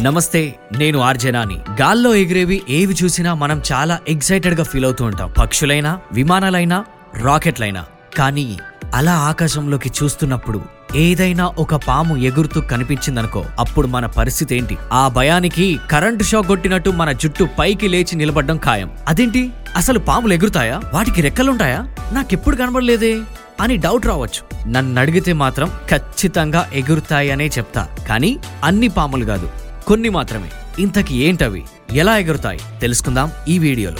నమస్తే నేను ఆర్జనాని గాల్లో ఎగిరేవి ఏవి చూసినా మనం చాలా ఎక్సైటెడ్గా ఫీల్ అవుతూ ఉంటాం. పక్షులైనా విమానాలైనా రాకెట్లైనా కానీ అలా ఆకాశంలోకి చూస్తున్నప్పుడు ఏదైనా ఒక పాము ఎగురుతూ కనిపించిందనుకో అప్పుడు మన పరిస్థితి ఏంటి? ఆ భయానికి కరెంటు షాక్ కొట్టినట్టు మన జుట్టు పైకి లేచి నిలబడడం ఖాయం. అదేంటి? అసలు పాములు ఎగురుతాయా? వాటికి రెక్కలుంటాయా? నాకెప్పుడు కనబడలేదే అని డౌట్ రావచ్చు. నన్ను అడిగితే మాత్రం ఖచ్చితంగా ఎగురుతాయనే చెప్తా. కానీ అన్ని పాములు కాదు. కొన్ని మాత్రమే. ఇంతకి ఏంటవి? ఎలా ఎగురుతాయి? తెలుసుకుందాం ఈ వీడియోలో.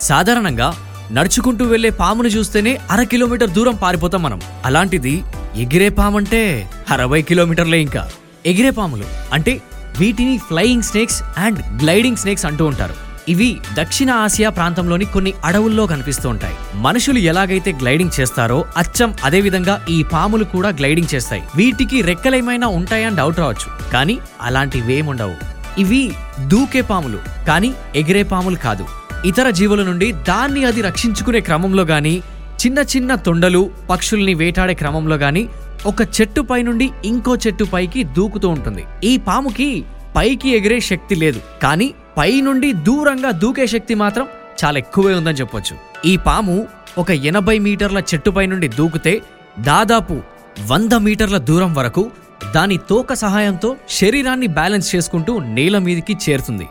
సాధారణంగా నడుచుకుంటూ వెళ్ళే పామును చూస్తేనే అర కిలోమీటర్ దూరం పారిపోతాం మనం. అలాంటిది ఎగిరే పామంటే అరవై కిలోమీటర్లే ఇంకా. ఎగిరే పాములు అంటే వీటిని flying snakes and gliding snakes అంటూ ఉంటారు. ఇవి దక్షిణ ఆసియా ప్రాంతంలోని కొన్ని అడవుల్లో కనిపిస్తూ ఉంటాయి. మనుషులు ఎలాగైతే గ్లైడింగ్ చేస్తారో అచ్చం అదే విధంగా ఈ పాములు కూడా గ్లైడింగ్ చేస్తాయి. వీటికి రెక్కలేమైనా ఉంటాయని డౌట్ రావచ్చు. కానీ అలాంటివేముండవు ఇవి దూకే పాములు కానీ ఎగిరే పాములు కాదు. ఇతర జీవుల నుండి దాన్ని అది రక్షించుకునే క్రమంలో గాని చిన్న చిన్న తొండలు పక్షుల్ని వేటాడే క్రమంలో గాని ఒక చెట్టు పై నుండి ఇంకో చెట్టు పైకి దూకుతూ ఉంటుంది. ఈ పాముకి పైకి ఎగిరే శక్తి లేదు. కానీ పై నుండి దూరంగా దూకే శక్తి మాత్రం చాలా ఎక్కువే ఉందని చెప్పొచ్చు. ఈ పాము ఒక ఎనభై మీటర్ల చెట్టుపై నుండి దూకితే దాదాపు వంద మీటర్ల దూరం వరకు దాని తోక సహాయంతో శరీరాన్ని బ్యాలెన్స్ చేసుకుంటూ నేల మీదికి చేరుతుంది.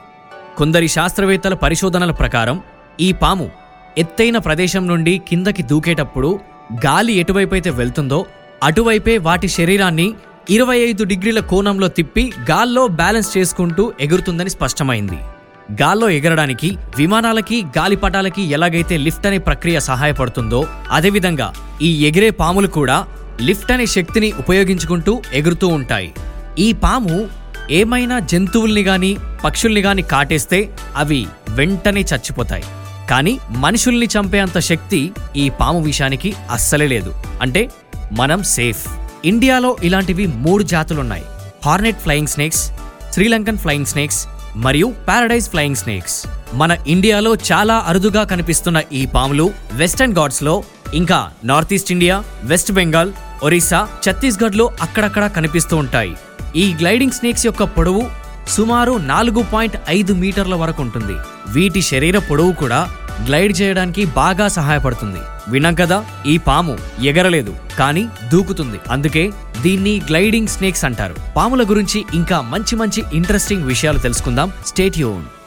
కొందరి శాస్త్రవేత్తల పరిశోధనల ప్రకారం ఈ పాము ఎత్తైన ప్రదేశం నుండి కిందకి దూకేటప్పుడు గాలి ఎటువైపైతే వెళ్తుందో అటువైపే వాటి శరీరాన్ని ఇరవై ఐదు డిగ్రీల కోణంలో తిప్పి గాల్లో బ్యాలెన్స్ చేసుకుంటూ ఎగురుతుందని స్పష్టమైంది. గాల్లో ఎగరడానికి విమానాలకి గాలిపటాలకి ఎలాగైతే లిఫ్ట్ అనే ప్రక్రియ సహాయపడుతుందో అదేవిధంగా ఈ ఎగిరే పాములు కూడా లిఫ్ట్ అనే శక్తిని ఉపయోగించుకుంటూ ఎగురుతూ ఉంటాయి. ఈ పాము ఏమైనా జంతువుల్ని గాని పక్షుల్ని గాని కాటేస్తే అవి వెంటనే చచ్చిపోతాయి. కానీ మనుషుల్ని చంపే అంత శక్తి ఈ పాము విషానికి అస్సలే లేదు. అంటే మనం సేఫ్. ఇండియాలో ఇలాంటివి మూడు జాతులున్నాయి. Hornet flying snakes Sri Lankan flying snakes మరియు పారడైజ్ ఫ్లయింగ్ స్నేక్స్. మన ఇండియాలో చాలా అరుదుగా కనిపిస్తున్న ఈ పాములు వెస్టర్న్ గాడ్స్లో ఇంకా north east India west Bengal Orissa ఛత్తీస్గఢ్లో అక్కడక్కడ కనిపిస్తూ ఉంటాయి. ఈ గ్లైడింగ్ స్నేక్స్ యొక్క పొడవు సుమారు నాలుగు పాయింట్ ఐదు మీటర్ల వరకు ఉంటుంది. వీటి శరీర పొడవు కూడా గ్లైడ్ చేయడానికి బాగా సహాయపడుతుంది. వినం కదా ఈ పాము ఎగరలేదు కానీ దూకుతుంది. అందుకే దీన్ని గ్లైడింగ్ స్నేక్స్ అంటారు. పాముల గురించి ఇంకా మంచి మంచి ఇంట్రెస్టింగ్ విషయాలు తెలుసుకుందాం. స్టేట్ యూన్.